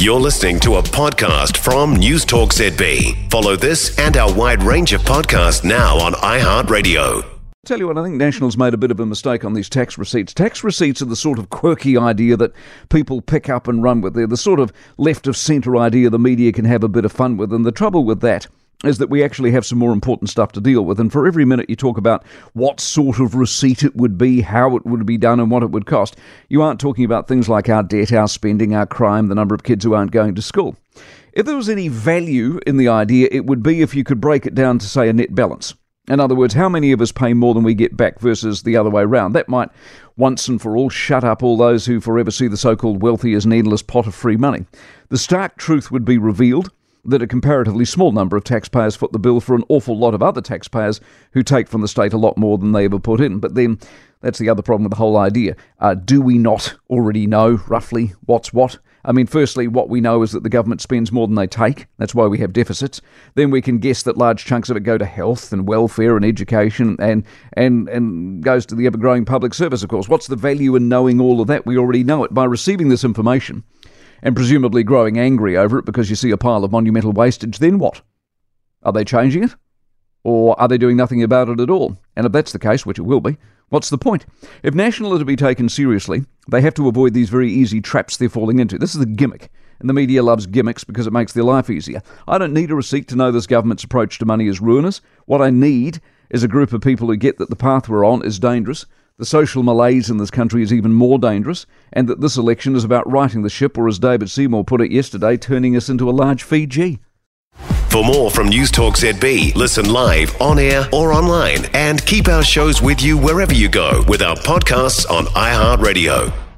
You're listening to a podcast from Newstalk ZB. Follow this and our wide range of podcasts now on iHeartRadio. Tell you what, I think National's made a bit of a mistake on these tax receipts. Tax receipts are the sort of quirky idea that people pick up and run with. They're the sort of left of centre idea the media can have a bit of fun with. And the trouble with that is that we actually have some more important stuff to deal with. And for every minute you talk about what sort of receipt it would be, how it would be done, and what it would cost, you aren't talking about things like our debt, our spending, our crime, the number of kids who aren't going to school. If there was any value in the idea, it would be if you could break it down to, say, a net balance. In other words, how many of us pay more than we get back versus the other way around? That might once and for all shut up all those who forever see the so called wealthy as an endless pot of free money. The stark truth would be revealed that a comparatively small number of taxpayers foot the bill for an awful lot of other taxpayers who take from the state a lot more than they ever put in. But then that's the other problem with the whole idea. Uh, do we not already know roughly what's what? I mean, firstly, what we know is that the government spends more than they take. That's why we have deficits. Then we can guess that large chunks of it go to health and welfare and education and, and, and goes to the ever growing public service, of course. What's the value in knowing all of that? We already know it. By receiving this information, and presumably growing angry over it because you see a pile of monumental wastage, then what? Are they changing it? Or are they doing nothing about it at all? And if that's the case, which it will be, what's the point? If National are to be taken seriously, they have to avoid these very easy traps they're falling into. This is a gimmick. And the media loves gimmicks because it makes their life easier. I don't need a receipt to know this government's approach to money is ruinous. What I need is a group of people who get that the path we're on is dangerous the social malaise in this country is even more dangerous, and that this election is about righting the ship, or as David Seymour put it yesterday, turning us into a large Fiji. For more from Newstalk ZB, listen live, on air, or online, and keep our shows with you wherever you go with our podcasts on iHeartRadio.